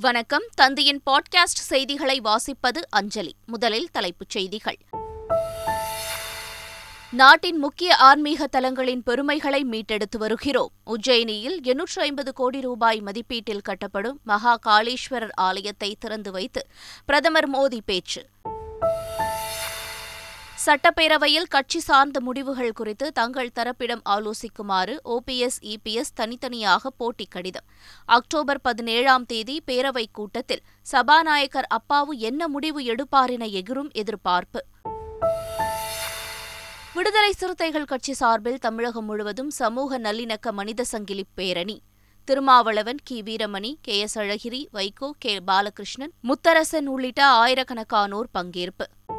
வணக்கம். தந்தையின் பாட்காஸ்ட் செய்திகளை வாசிப்பது அஞ்சலி. முதலில் தலைப்புச் செய்திகள். நாட்டின் முக்கிய ஆன்மீக தலங்களின் பெருமைகளை மீட்டெடுத்து வருகிறோம். உஜ்ஜயினியில் எண்ணூற்று ஐம்பது கோடி ரூபாய் மதிப்பீட்டில் கட்டப்படும் மகா காளீஸ்வரர் ஆலயத்தை திறந்து வைத்து பிரதமர் மோடி பேச்சு. சட்டப்பேரவையில் கட்சி சார்ந்த முடிவுகள் குறித்து தங்கள் தரப்பிடம் ஆலோசிக்குமாறு ஓபிஎஸ் இபிஎஸ் தனித்தனியாக போட்டி கடிதம். அக்டோபர் பதினேழாம் தேதி பேரவைக் கூட்டத்தில் சபாநாயகர் அப்பாவு என்ன முடிவு எடுப்பார் என எகிரும் எதிர்பார்ப்பு. விடுதலை சிறுத்தைகள் கட்சி சார்பில் தமிழகம் முழுவதும் சமூக நல்லிணக்க மனித சங்கிலி பேரணி. திருமாவளவன் கி. வீரமணி கே. எஸ். அழகிரி வைகோ கே. பாலகிருஷ்ணன் முத்தரசன் உள்ளிட்ட ஆயிரக்கணக்கானோர் பங்கேற்பு.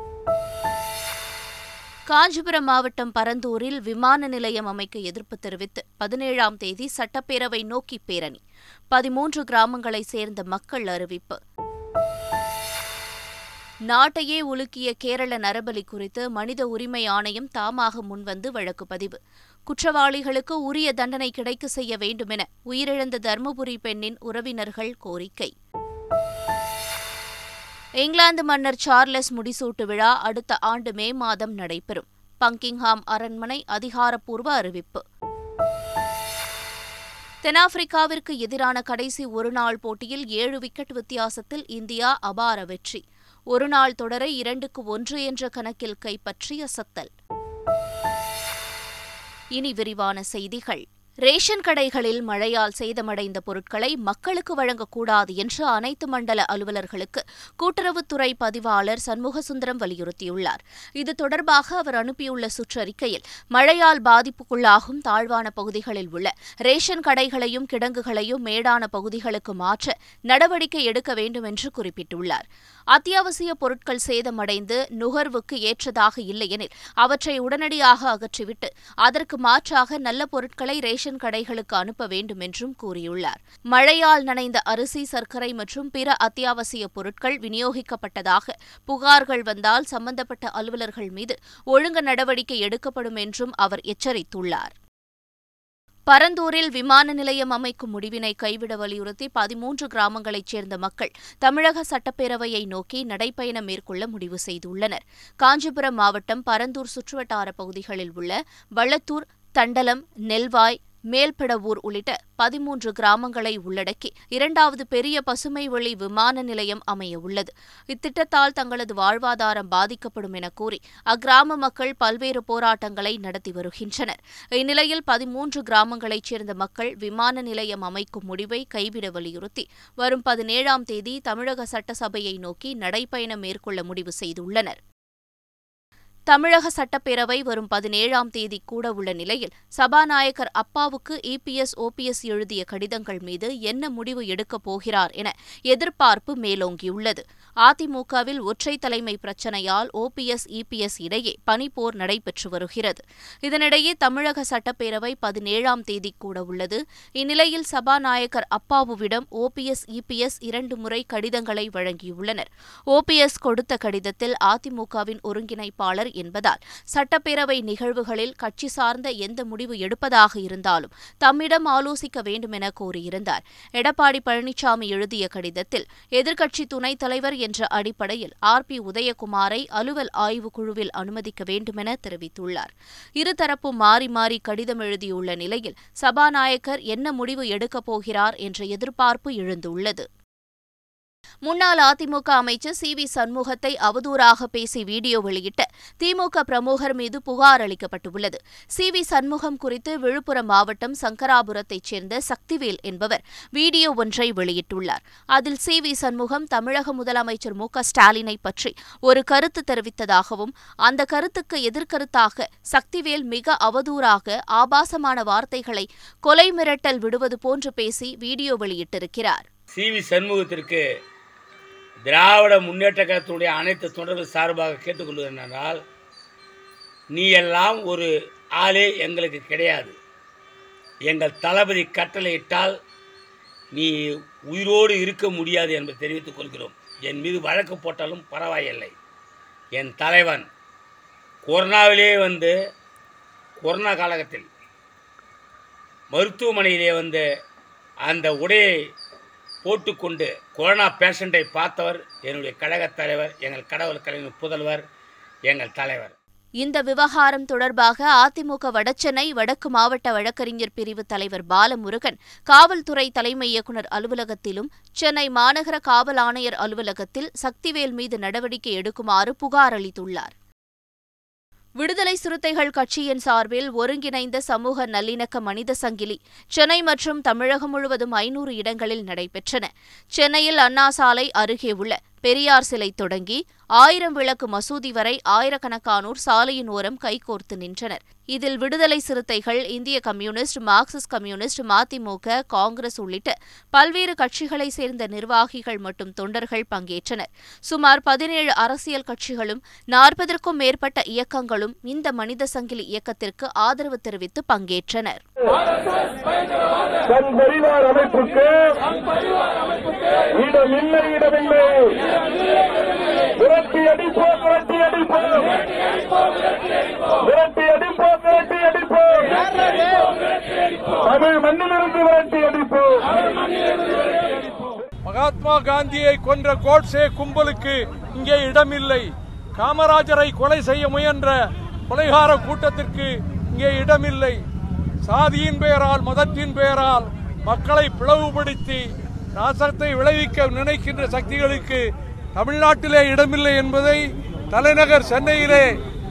காஞ்சிபுரம் மாவட்டம் பரந்தூரில் விமான நிலையம் அமைக்க எதிர்ப்பு தெரிவித்து பதினேழாம் தேதி சட்டப்பேரவை நோக்கி பேரணி பதிமூன்று கிராமங்களைச் சேர்ந்த மக்கள் அறிவிப்பு. நாட்டையே உலுக்கிய கேரள நரபலி குறித்து மனித உரிமை ஆணையம் தாமாக முன்வந்து வழக்கு பதிவு. குற்றவாளிகளுக்கு உரிய தண்டனை கிடைக்க செய்ய வேண்டுமென உயிரிழந்த தருமபுரி பெண்ணின் உறவினர்கள் கோரிக்கை. இங்கிலாந்து மன்னர் சார்லஸ் முடிசூட்டு விழா அடுத்த ஆண்டு மே மாதம் நடைபெறும். பங்கிங்ஹாம் அரண்மனை அதிகாரப்பூர்வ அறிவிப்பு. தென்னாப்பிரிக்காவிற்கு எதிரான கடைசி ஒருநாள் போட்டியில் ஏழு விக்கெட் வித்தியாசத்தில் இந்தியா அபார வெற்றி. ஒருநாள் தொடரை இரண்டுக்கு ஒன்று என்ற கணக்கில் கைப்பற்றிய சத்தல். இனி விரிவான செய்திகள். ரேஷன் கடைகளில் மழையால் சேதமடைந்த பொருட்களை மக்களுக்கு வழங்கக்கூடாது என்று அனைத்து மண்டல அலுவலர்களுக்கு கூட்டுறவுத்துறை பதிவாளர் சண்முகசுந்தரம் வலியுறுத்தியுள்ளார். இது தொடர்பாக அவர் அனுப்பியுள்ள சுற்றறிக்கையில் மழையால் பாதிப்புக்குள்ளாகும் தாழ்வான பகுதிகளில் உள்ள ரேஷன் கடைகளையும் கிடங்குகளையும் மேடான பகுதிகளுக்கு மாற்ற நடவடிக்கை எடுக்க வேண்டும் என்று குறிப்பிட்டுள்ளார். அத்தியாவசிய பொருட்கள் சேதமடைந்து நுகர்வுக்கு ஏற்றதாக இல்லையெனில் அவற்றை உடனடியாக அகற்றிவிட்டு அதற்கு மாற்றாக நல்ல பொருட்களை ரேஷன் ரேஷன் கடைகளுக்கு அனுப்ப வேண்டும் என்றும் கூறியுள்ளார். மழையால் நனைந்த அரிசி சர்க்கரை மற்றும் பிற அத்தியாவசிய பொருட்கள் விநியோகிக்கப்பட்டதாக புகார்கள் வந்தால் சம்பந்தப்பட்ட அலுவலர்கள் மீது ஒழுங்கு நடவடிக்கை எடுக்கப்படும் என்றும் அவர் எச்சரித்துள்ளார். பரந்தூரில் விமான நிலையம் அமைக்கும் முடிவினை கைவிட வலியுறுத்தி பதிமூன்று கிராமங்களைச் சேர்ந்த மக்கள் தமிழக சட்டப்பேரவையை நோக்கி நடைப்பயணம் மேற்கொள்ள முடிவு செய்துள்ளனர். காஞ்சிபுரம் மாவட்டம் பரந்தூர் சுற்றுவட்டார பகுதிகளில் உள்ள வள்ளத்தூர் தண்டலம் நெல்வாய் மேல்படவூர் உள்ளிட்ட பதிமூன்று கிராமங்களை உள்ளடக்கி இரண்டாவது பெரிய பசுமை வழி விமான நிலையம் அமைய உள்ளது இத்திட்டத்தால் தங்களது வாழ்வாதாரம் பாதிக்கப்படும் என கூறி அக்கிராம மக்கள் பல்வேறு போராட்டங்களை நடத்தி வருகின்றனர். இந்நிலையில் பதிமூன்று கிராமங்களைச் சேர்ந்த மக்கள் விமான நிலையம் அமைக்கும் முடிவை கைவிட வலியுறுத்தி வரும் பதினேழாம் தேதி தமிழக சட்டசபையை நோக்கி நடைபயணம் மேற்கொள்ள முடிவு செய்துள்ளனர். தமிழக சட்டப்பேரவை வரும் பதினேழாம் தேதி கூட உள்ள நிலையில் சபாநாயகர் அப்பாவுக்கு இபிஎஸ் ஓபிஎஸ் எழுதிய கடிதங்கள் மீது என்ன முடிவு எடுக்கப் போகிறார் என எதிர்பார்ப்பு மேலோங்கியுள்ளது. அதிமுகவில் ஒற்றை தலைமை பிரச்சினையால் ஓபிஎஸ் இபிஎஸ் இடையே பனிப்போர் நடைபெற்று வருகிறது. இதனிடையே தமிழக சட்டப்பேரவை பதினேழாம் தேதி கூட உள்ளது. இந்நிலையில் சபாநாயகர் அப்பாவுவிடம் ஓபிஎஸ் இபிஎஸ் இரண்டு முறை கடிதங்களை வழங்கியுள்ளனர். ஓபிஎஸ் கொடுத்த கடிதத்தில் அதிமுகவின் ஒருங்கிணைப்பாளர் என்பதால் சட்டப்பேரவை நிகழ்வுகளில் கட்சி சார்ந்த எந்த முடிவு எடுப்பதாக இருந்தாலும் தம்மிடம் ஆலோசிக்க வேண்டுமென கோரியிருந்தார். கூறியிருந்தார் எடப்பாடி பழனிசாமி எழுதிய கடிதத்தில் எதிர்க்கட்சி துணைத் தலைவர் என்ற அடிப்படையில் ஆர் பி உதயகுமாரை அலுவல் ஆய்வுக் குழுவில் அனுமதிக்க வேண்டுமென தெரிவித்துள்ளார். இருதரப்பும் மாறி மாறி கடிதம் எழுதியுள்ள நிலையில் சபாநாயகர் என்ன முடிவு எடுக்கப் போகிறார் என்ற எதிர்பார்ப்பு எழுந்துள்ளது. முன்னாள் அதிமுக அமைச்சர் சி வி சண்முகத்தை அவதூறாக பேசி வீடியோ வெளியிட்ட திமுக பிரமுகர் மீது புகார் அளிக்கப்பட்டுள்ளது. சி வி சண்முகம் குறித்து விழுப்புரம் மாவட்டம் சங்கராபுரத்தைச் சேர்ந்த சக்திவேல் என்பவர் வீடியோ ஒன்றை வெளியிட்டுள்ளார். அதில் சி வி சண்முகம் தமிழக முதலமைச்சர் மு க ஸ்டாலினை பற்றி ஒரு கருத்து தெரிவித்ததாகவும் அந்த கருத்துக்கு எதிர்கருத்தாக சக்திவேல் மிக அவதூறாக ஆபாசமான வார்த்தைகளை கொலை மிரட்டல் விடுவது போன்று பேசி வீடியோ வெளியிட்டிருக்கிறார். சி வி சண்முகத்திற்கு திராவிட முன்னேற்ற கழகத்தினுடைய அனைத்து தொண்டர்கள் சார்பாக கேட்டுக்கொள்வது என்னென்றால் நீ எல்லாம் ஒரு ஆளே எங்களுக்கு கிடையாது. எங்கள் தளபதி கட்டளையிட்டால் நீ உயிரோடு இருக்க முடியாது என்பதை தெரிவித்துக் கொள்கிறோம். என் மீது வழக்கு போட்டாலும் பரவாயில்லை. என் தலைவன் கொரோனாவிலே வந்து கொரோனா காலகட்டத்தில் மருத்துவமனையிலே வந்து அந்த உடையை போட்டுக்கொண்டு கொரோனா பேஷண்ட்டை பார்த்தவர் என்னுடைய கழகத் தலைவர் எங்கள் கடவுள் கலைஞர் புதல்வர் எங்கள் தலைவர். இந்த விவகாரம் தொடர்பாக அதிமுக வடசென்னை வடக்கு மாவட்ட வழக்கறிஞர் பிரிவு தலைவர் பாலமுருகன் காவல்துறை தலைமை இயக்குநர் அலுவலகத்திலும் சென்னை மாநகர காவல் ஆணையர் அலுவலகத்தில் சக்திவேல் மீது நடவடிக்கை எடுக்குமாறு புகார் அளித்துள்ளார். விடுதலை சிறுத்தைகள் கட்சியின் சார்பில் ஒருங்கிணைந்த சமூக நல்லிணக்க மனித சங்கிலி சென்னை மற்றும் தமிழகம் முழுவதும் ஐநூறு இடங்களில் நடைபெற்றன. சென்னையில் அண்ணா சாலை அருகே உள்ள பெரியார் சிலை தொடங்கி ஆயிரம் விளக்கு மசூதி வரை ஆயிரக்கணக்கானோர் சாலையின் ஓரம் கைகோர்த்து நின்றனர். இதில் விடுதலை சிறுத்தைகள் இந்திய communist Marxist communist MDMK Congress உள்ளிட்ட பல்வேறு கட்சிகளைச் சேர்ந்த நிர்வாகிகள் மற்றும் தொண்டர்கள் பங்கேற்றனர். சுமார் பதினேழு அரசியல் கட்சிகளும் நாற்பதற்கும் மேற்பட்ட இயக்கங்களும் இந்த மனித சங்கிலி இயக்கத்திற்கு ஆதரவு தெரிவித்து பங்கேற்றனர். தன் பரிவார் அமைப்புக்கு இடமில்லை இடமில்லை. விரட்டி அடிப்போம் விரட்டி அடிப்போம். விரட்டி அடிப்போம் விரட்டி அடிப்போம். தமிழ் மண்ணிலிருந்து விரட்டி அடிப்போம். மகாத்மா காந்தியை கொன்ற கோட்சே கும்பலுக்கு இங்கே இடமில்லை. காமராஜரை கொலை செய்ய முயன்ற கொலைகார கூட்டத்திற்கு இங்கே இடமில்லை. சாதியின் பெயரால் மதத்தின் பெயரால் மக்களை பிளவுபடுத்தி நாசத்தை விளைவிக்க நினைக்கின்ற சக்திகளுக்கு தமிழ்நாட்டிலே இடமில்லை என்பதை தலைநகர் சென்னையிலே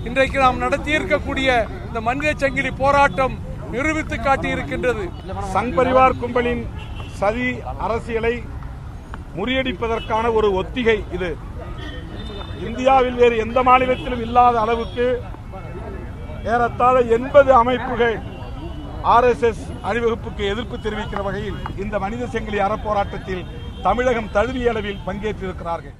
இன்றைக்கு நாம் நடத்தியிருக்கக்கூடிய இந்த மனித சங்கிலி போராட்டம் நிரூபித்து காட்டியிருக்கின்றது. சங் பரிவார் கும்பலின் சதி அரசியலை முறியடிப்பதற்கான ஒரு ஒத்திகை இது. இந்தியாவில் வேறு எந்த மாநிலத்திலும் இல்லாத அளவுக்கு ஏறத்தாழ எண்பது அமைப்புகள் ஆர்எஸ்எஸ் அணிவகுப்புக்கு எதிர்ப்பு தெரிவிக்கிற வகையில் இந்த மனித செங்கிலி அறப்போராட்டத்தில் தமிழகம் தழுவிய அளவில் பங்கேற்றிருக்கிறார்கள்.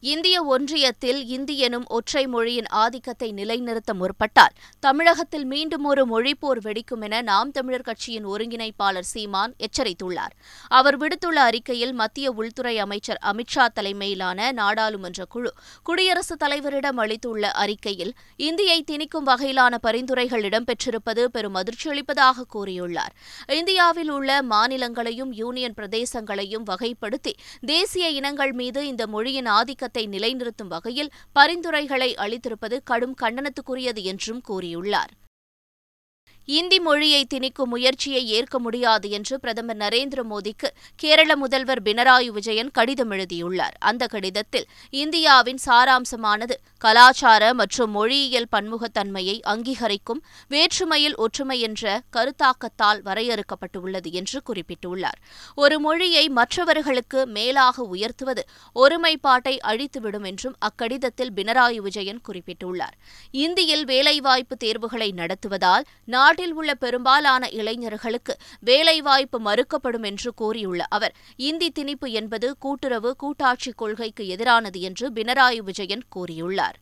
இந்திய ஒன்றியத்தில் இந்தியனும் ஒற்றை மொழியின் ஆதிக்கத்தை நிலைநிறுத்த முற்பட்டால் தமிழகத்தில் மீண்டும் ஒரு மொழிப்போர் வெடிக்கும் என நாம் தமிழர் கட்சியின் ஒருங்கிணைப்பாளர் சீமான் எச்சரித்துள்ளார். அவர் விடுத்துள்ள அறிக்கையில் மத்திய உள்துறை அமைச்சர் அமித்ஷா தலைமையிலான நாடாளுமன்ற குழு குடியரசுத் தலைவரிடம் அளித்துள்ள அறிக்கையில் இந்தியை திணிக்கும் வகையிலான பரிந்துரைகள் இடம்பெற்றிருப்பது பெரும் அதிர்ச்சியளிப்பதாக கூறியுள்ளார். இந்தியாவில் உள்ள மாநிலங்களையும் யூனியன் பிரதேசங்களையும் வகைப்படுத்தி தேசிய இனங்கள் மீது இந்த மொழியின் ஆதிக்க ஆதிக்கத்தை நிலைநிறுத்தும் வகையில் பரிந்துரைகளை அளித்திருப்பது கடும் கண்டனத்துக்குரியது என்றும் கூறியுள்ளார். இந்தி மொழியை திணிக்கும் முயற்சியை ஏற்க முடியாது என்று பிரதமர் நரேந்திர மோடிக்கு கேரள முதல்வர் பினராயி விஜயன் கடிதம் எழுதியுள்ளார். அந்த கடிதத்தில் இந்தியாவின் சாராம்சமானது கலாச்சார மற்றும் மொழியியல் பன்முகத்தன்மையை அங்கீகரிக்கும் வேற்றுமையில் ஒற்றுமை என்ற கருத்தாக்கத்தால் வரையறுக்கப்பட்டுள்ளது என்று குறிப்பிட்டுள்ளார். ஒரு மொழியை மற்றவர்களுக்கு மேலாக உயர்த்துவது ஒருமைப்பாட்டை அழித்துவிடும் என்றும் அக்கடிதத்தில் பினராயி விஜயன் குறிப்பிட்டுள்ளார். இந்தியில் வேலைவாய்ப்பு தேர்வுகளை நடத்துவதால் நாட்டில் உள்ள பெரும்பாலான இளைஞர்களுக்கு வேலைவாய்ப்பு மறுக்கப்படும் என்று கூறியுள்ள அவர் இந்தி திணிப்பு என்பது கூட்டுறவு கூட்டாட்சி கொள்கைக்கு எதிரானது என்று பினராயி விஜயன் கூறியுள்ளார்.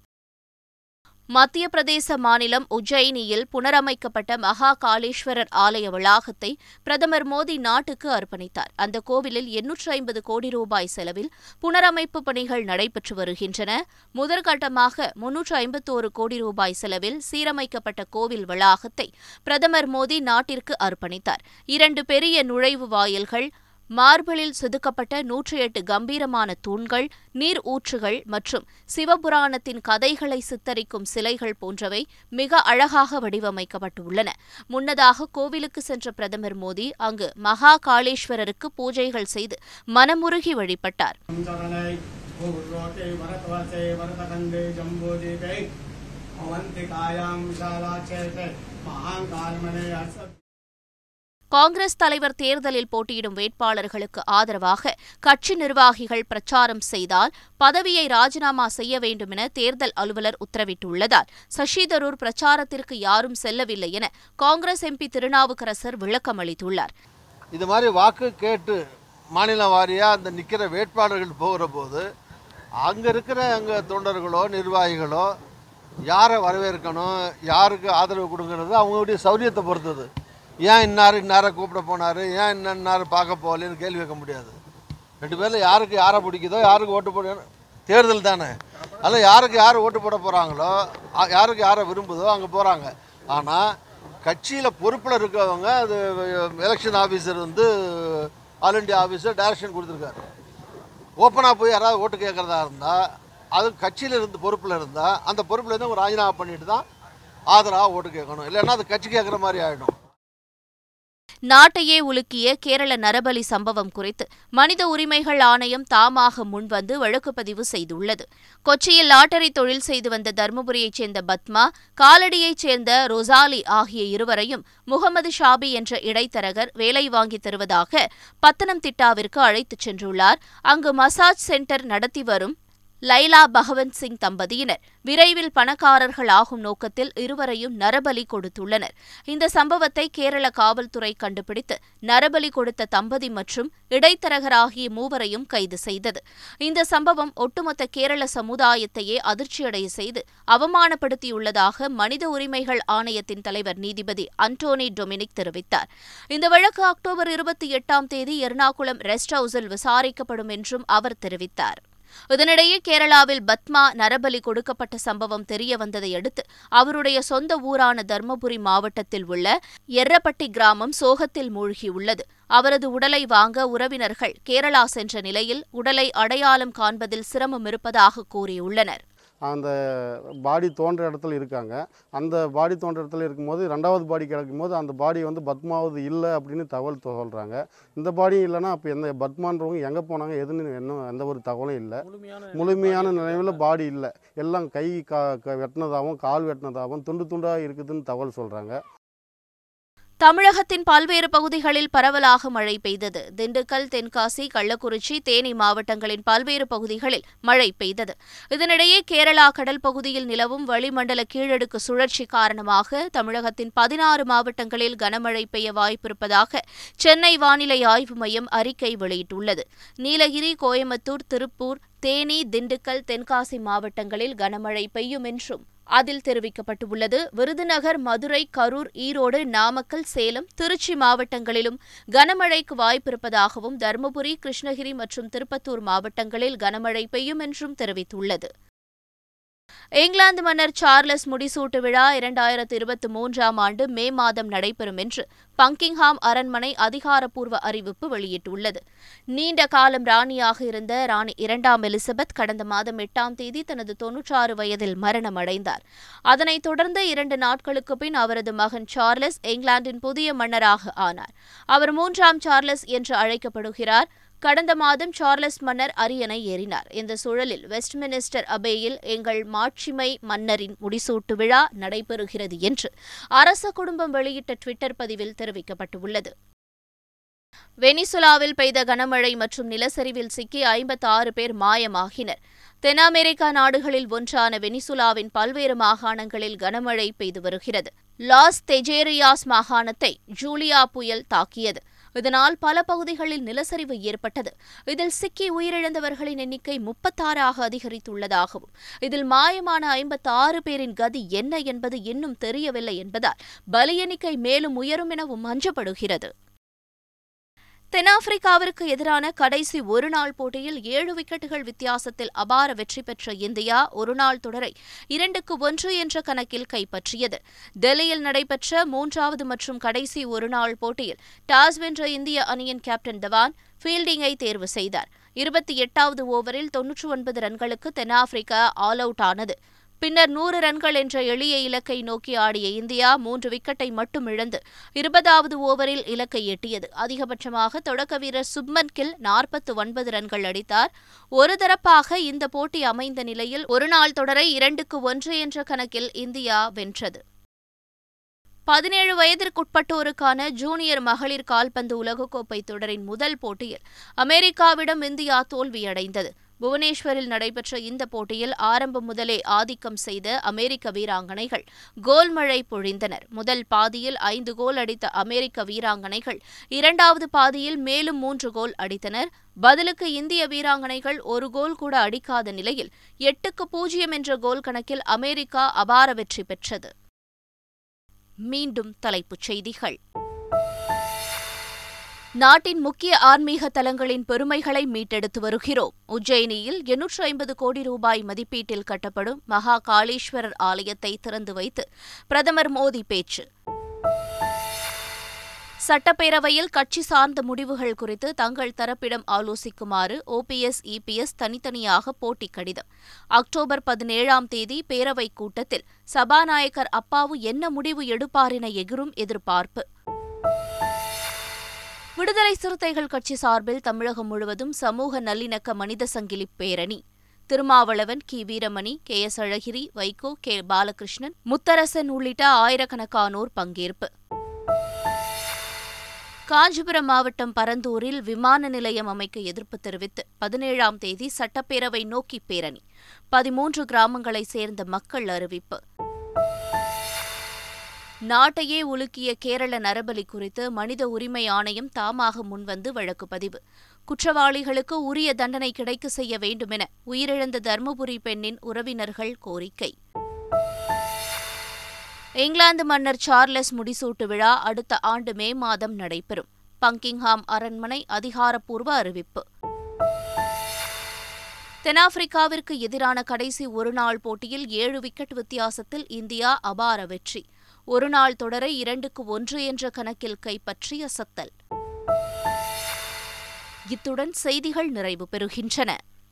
மத்திய பிரதேச மாநிலம் உஜ்ஜயினியில் புனரமைக்கப்பட்ட மகா காளேஸ்வரர் ஆலய வளாகத்தை பிரதமர் மோடி நாட்டுக்கு அர்ப்பணித்தார். அந்த கோவிலில் எண்ணூற்று ஐம்பது கோடி ரூபாய் செலவில் புனரமைப்பு பணிகள் நடைபெற்று வருகின்றன. முதற்கட்டமாக முன்னூற்று ஐம்பத்தோரு கோடி ரூபாய் செலவில் சீரமைக்கப்பட்ட கோவில் வளாகத்தை பிரதமர் மோடி நாட்டிற்கு அர்ப்பணித்தார். இரண்டு பெரிய நுழைவு வாயில்கள் மார்பிளில் செதுக்கப்பட்ட நூற்றி எட்டு கம்பீரமான தூண்கள் நீர் ஊற்றுகள் மற்றும் சிவபுராணத்தின் கதைகளை சித்தரிக்கும் சிலைகள் போன்றவை மிக அழகாக வடிவமைக்கப்பட்டுள்ளன முன்னதாக கோவிலுக்கு சென்ற பிரதமர் மோடி அங்கு மகா காளேஸ்வரருக்கு பூஜைகள் செய்து மனமுருகி வழிபட்டார் चरणै पूर्वोते भरतवसे காங்கிரஸ் தலைவர் தேர்தலில் போட்டியிடும் வேட்பாளர்களுக்கு ஆதரவாக கட்சி நிர்வாகிகள் பிரச்சாரம் செய்தால் பதவியை ராஜினாமா செய்ய வேண்டும் என தேர்தல் அலுவலர் உத்தரவிட்டுள்ளதால் சசி தரூர் பிரச்சாரத்திற்கு யாரும் செல்லவில்லை என காங்கிரஸ் எம்பி திருநாவுக்கரசர் விளக்கம் அளித்துள்ளார். இது மாதிரி வாக்கு கேட்டு மாநில வாரியாக அந்த நிற்கிற வேட்பாளர்கள் போகிற போது அங்கே இருக்கிற அங்கே தொண்டர்களோ நிர்வாகிகளோ யாரை வரவேற்கணும் யாருக்கு ஆதரவு கொடுங்கிறது அவங்களுடைய சௌரியத்தை பொறுத்தது. ஏன் இன்னார் இன்னாரை கூப்பிட போனார்? ஏன் இன்ன இன்னார் பார்க்க போகலன்னு கேள்வி கேட்க முடியாது. ரெண்டு பேரில் யாருக்கு யாரை பிடிக்குதோ யாருக்கு ஓட்டு போட தேர்தல் தானே. அதில் யாருக்கு யார் ஓட்டு போட போகிறாங்களோ யாருக்கு யாரை விரும்புதோ அங்கே போகிறாங்க ஆனால் கட்சியில் பொறுப்பில் இருக்கவங்க அது எலெக்ஷன் ஆஃபீஸர் வந்து ஆல் இண்டியா ஆஃபீஸர் டைரக்ஷன் கொடுத்துருக்காரு. ஓப்பனாக போய் யாராவது ஓட்டு கேட்குறதா இருந்தால் அது கட்சியில் இருந்து பொறுப்பில் இருந்தால் அந்த பொறுப்பில் இருந்து ஒரு ராஜினாமா பண்ணிட்டு தான் ஆதரவாக ஓட்டு கேட்கணும். இல்லைன்னா அது கட்சி கேட்குற மாதிரி ஆகிடும் நாட்டையே உலுக்கிய கேரள நரபலி சம்பவம் குறித்து மனித உரிமைகள் ஆணையம் தாமாக முன்வந்து வழக்குப்பதிவு செய்துள்ளது. கொச்சியில் லாட்டரி தொழில் செய்து வந்த தருமபுரியைச் சேர்ந்த பத்மா காலடியைச் சேர்ந்த ரொசாலி ஆகிய இருவரையும் முகமது ஷாபி என்ற இடைத்தரகர் வேலை வாங்கி தருவதாக பத்தனம்திட்டாவிற்கு அழைத்துச் சென்றுள்ளார். அங்கு மசாஜ் சென்டர் நடத்தி வரும் லைலா பகவந்த் சிங் தம்பதியினர் விரைவில் பணக்காரர்கள் ஆகும் நோக்கத்தில் இருவரையும் நரபலி கொடுத்துள்ளனர். இந்த சம்பவத்தை கேரள காவல்துறை கண்டுபிடித்து நரபலி கொடுத்த தம்பதி மற்றும் இடைத்தரகர் ஆகிய மூவரையும் கைது செய்தது. இந்த சம்பவம் ஒட்டுமொத்த கேரள சமுதாயத்தையே அதிர்ச்சியடைய செய்து அவமானப்படுத்தியுள்ளதாக மனித உரிமைகள் ஆணையத்தின் தலைவர் நீதிபதி அன்டோனி டொமினிக் தெரிவித்தார். இந்த வழக்கு அக்டோபர் இருபத்தி எட்டாம் தேதி எர்ணாகுளம் ரெஸ்ட் ஹவுஸில் விசாரிக்கப்படும் என்றும் அவர் தெரிவித்தார். இதனிடையே கேரளாவில் பத்மா நரபலி கொடுக்கப்பட்ட சம்பவம் தெரிய வந்ததை அடுத்து அவருடைய சொந்த ஊரான தர்மபுரி மாவட்டத்தில் உள்ள எர்ரப்பட்டி கிராமம் சோகத்தில் மூழ்கியுள்ளது. அவரது உடலை வாங்க உறவினர்கள் கேரளா சென்ற நிலையில் உடலை அடையாளம் காண்பதில் சிரமம் இருப்பதாக கூறியுள்ளனர். அந்த பாடி தோன்ற இடத்துல இருக்காங்க. அந்த பாடி தோன்ற இடத்துல இருக்கும்போது ரெண்டாவது பாடி கிடைக்கும் போது அந்த பாடி வந்து பத்மாவது இல்லை அப்படின்னு தகவல் சொல்கிறாங்க இந்த பாடி இல்லைன்னா அப்போ எந்த பத்மான்றவங்க எங்கே போனாங்க எதுன்னு இன்னும் எந்த ஒரு தகவலும் இல்லை. முழுமையான நினைவில் பாடி இல்லை. எல்லாம் கை கா க- வெட்டினதாகவும் கால் வெட்டினதாகவும் துண்டு துண்டாக இருக்குதுன்னு தகவல் சொல்கிறாங்க தமிழகத்தின் பல்வேறு பகுதிகளில் பரவலாக மழை பெய்தது. திண்டுக்கல் தென்காசி கள்ளக்குறிச்சி தேனி மாவட்டங்களின் பல்வேறு பகுதிகளில் மழை பெய்தது. இதனிடையே கேரளா கடல் பகுதியில் நிலவும் வளிமண்டல கீழடுக்கு சுழற்சி காரணமாக தமிழகத்தின் பதினாறு மாவட்டங்களில் கனமழை பெய்ய வாய்ப்பிருப்பதாக சென்னை வானிலை ஆய்வு மையம் அறிக்கை வெளியிட்டுள்ளது. நீலகிரி கோயம்புத்தூர் திருப்பூர் தேனி திண்டுக்கல் தென்காசி மாவட்டங்களில் கனமழை பெய்யும் என்றும் அதில் தெரிவிக்கப்பட்டுள்ளது. விருதுநகர் மதுரை கரூர் ஈரோடு நாமக்கல் சேலம் திருச்சி மாவட்டங்களிலும் கனமழைக்கு வாய்ப்பிருப்பதாகவும் தருமபுரி கிருஷ்ணகிரி மற்றும் திருப்பத்தூர் மாவட்டங்களில் கனமழை பெய்யும் என்றும் தெரிவித்துள்ளது. இங்கிலாந்து மன்னர் சார்லஸ் முடிசூட்டு விழா இரண்டாயிரத்து இருபத்தி மூன்றாம் ஆண்டு மே மாதம் நடைபெறும் என்று பங்கிங்ஹாம் அரண்மனை அதிகாரப்பூர்வ அறிவிப்பு வெளியிட்டுள்ளது. நீண்ட காலம் ராணியாக இருந்த ராணி இரண்டாம் எலிசபெத் கடந்த மாதம் எட்டாம் தேதி தனது தொன்னூற்றாறு வயதில் மரணமடைந்தார். அதனைத் தொடர்ந்து இரண்டு நாட்களுக்கு பின் அவரது மகன் சார்லஸ் இங்கிலாந்தின் புதிய மன்னராக ஆனார். அவர் மூன்றாம் சார்லஸ் என்று அழைக்கப்படுகிறார். கடந்த மாதம் சார்லஸ் மன்னர் அரியணை ஏறினார். இந்த சூழலில் வெஸ்ட்மினிஸ்டர் அபேயில் எங்கள் மாட்சிமை மன்னரின் முடிசூட்டு விழா நடைபெறுகிறது என்று அரச குடும்பம் வெளியிட்ட ட்விட்டர் பதிவில் தெரிவிக்கப்பட்டுள்ளது. வெனிசுலாவில் பெய்த கனமழை மற்றும் நிலச்சரிவில் சிக்கி ஐம்பத்தாறு பேர் மாயமாகினர். தென் அமெரிக்கா நாடுகளில் ஒன்றான வெனிசுலாவின் பல்வேறு மாகாணங்களில் கனமழை பெய்து வருகிறது. லாஸ் தெஜேரியாஸ் மாகாணத்தை ஜூலியா புயல் தாக்கியது. இதனால் பல பகுதிகளில் நிலச்சரிவு ஏற்பட்டது. இதில் சிக்கி உயிரிழந்தவர்களின் எண்ணிக்கை முப்பத்தாறாக அதிகரித்துள்ளதாகவும் இதில் மாயமான ஐம்பத்தாறு பேரின் கதி என்ன என்பது இன்னும் தெரியவில்லை என்பதால் பலி எண்ணிக்கை மேலும் உயரும் எனவும் அஞ்சப்படுகிறது. தென்னாப்பிரிக்காவிற்கு எதிரான கடைசி ஒருநாள் போட்டியில் ஏழு விக்கெட்டுகள் வித்தியாசத்தில் அபார வெற்றி பெற்ற இந்தியா ஒருநாள் தொடரை இரண்டுக்கு ஒன்று என்ற கணக்கில் கைப்பற்றியது. டெல்லியில் நடைபெற்ற மூன்றாவது மற்றும் கடைசி ஒருநாள் போட்டியில் டாஸ் வென்ற இந்திய அணியின் கேப்டன் தவான் ஃபீல்டிங்கை தேர்வு செய்தார். இருபத்தி எட்டாவது ஓவரில் தொன்னூற்று ஒன்பது ரன்களுக்கு தென்னாப்பிரிக்கா ஆல் அவுட் ஆனது. பின்னர் நூறு ரன்கள் என்ற எளிய இலக்கை நோக்கி ஆடிய இந்தியா மூன்று விக்கெட்டை மட்டும் இழந்து இருபதாவது ஓவரில் இலக்கை எட்டியது. அதிகபட்சமாக தொடக்க வீரர் சுப்மன் கில் நாற்பத்து ஒன்பது ரன்கள் அடித்தார். ஒரு தரப்பாக இந்த போட்டி அமைந்த நிலையில் ஒருநாள் தொடரை இரண்டுக்கு ஒன்று என்ற கணக்கில் இந்தியா வென்றது. பதினேழு வயதிற்குட்பட்டோருக்கான ஜூனியர் மகளிர் கால்பந்து உலகக்கோப்பை தொடரின் முதல் போட்டியில் அமெரிக்காவிடம் இந்தியா தோல்வியடைந்தது. புவனேஸ்வரில் நடைபெற்ற இந்த போட்டியில் ஆரம்பம் முதலே ஆதிக்கம் செய்த அமெரிக்க வீராங்கனைகள் கோல் மழை பொழிந்தனர். முதல் பாதியில் ஐந்து கோல் அடித்த அமெரிக்க வீராங்கனைகள் இரண்டாவது பாதியில் மேலும் மூன்று கோல் அடித்தனர். பதிலுக்கு இந்திய வீராங்கனைகள் ஒரு கோல் கூட அடிக்காத நிலையில் எட்டுக்கு பூஜ்ஜியம் என்ற கோல் கணக்கில் அமெரிக்கா அபார வெற்றி பெற்றது. மீண்டும் தலைப்புச் செய்திகள். நாட்டின் முக்கிய ஆன்மீக தலங்களின் பெருமைகளை மீட்டெடுத்து வருகிறோம். உஜ்ஜயினியில் எண்ணூற்று ஐம்பது கோடி ரூபாய் மதிப்பீட்டில் கட்டப்படும் மகா காளீஸ்வரர் ஆலயத்தை திறந்து வைத்து பிரதமர் மோடி பேச்சு. சட்டப்பேரவையில் கட்சி சார்ந்த முடிவுகள் குறித்து தங்கள் தரப்பிடம் ஆலோசிக்குமாறு ஓபிஎஸ் இபிஎஸ் தனித்தனியாக போட்டி கடிதம். அக்டோபர் பதினேழாம் தேதி பேரவைக் கூட்டத்தில் சபாநாயகர் அப்பாவு என்ன முடிவு எடுப்பார் என எகிரும் எதிர்பார்ப்பு. விடுதலை சிறுத்தைகள் கட்சி சார்பில் தமிழகம் முழுவதும் சமூக நல்லிணக்க மனித சங்கிலி பேரணி. திருமாவளவன் கி. வீரமணி கே. எஸ். அழகிரி வைகோ கே. பாலகிருஷ்ணன் முத்தரசன் உள்ளிட்ட ஆயிரக்கணக்கானோர் பங்கேற்பு. காஞ்சிபுரம் மாவட்டம் பரந்தூரில் விமான நிலையம் அமைக்க எதிர்ப்பு தெரிவித்து பதினேழாம் தேதி சட்டப்பேரவை நோக்கி பேரணி. பதிமூன்று கிராமங்களைச் சேர்ந்த மக்கள் அறிவிப்பு. நாட்டையே உலுக்கிய கேரள நரபலி குறித்து மனித உரிமை ஆணையம் தாமாக முன்வந்து வழக்கு பதிவு. குற்றவாளிகளுக்கு உரிய தண்டனை கிடைக்க செய்ய வேண்டுமென உயிரிழந்த தர்மபுரி பெண்ணின் உறவினர்கள் கோரிக்கை. இங்கிலாந்து மன்னர் சார்லஸ் முடிசூட்டு விழா அடுத்த ஆண்டு மே மாதம் நடைபெறும். பங்கிங்ஹாம் அரண்மனை அதிகாரப்பூர்வ அறிவிப்பு. தென்னாப்பிரிக்காவிற்கு எதிரான கடைசி ஒருநாள் போட்டியில் ஏழு விக்கெட் வித்தியாசத்தில் இந்தியா அபார வெற்றி. ஒருநாள் தொடரை இரண்டுக்கு ஒன்று என்ற கணக்கில் கைப்பற்றிய சத்தல். இத்துடன் செய்திகள் நிறைவு பெறுகின்றன.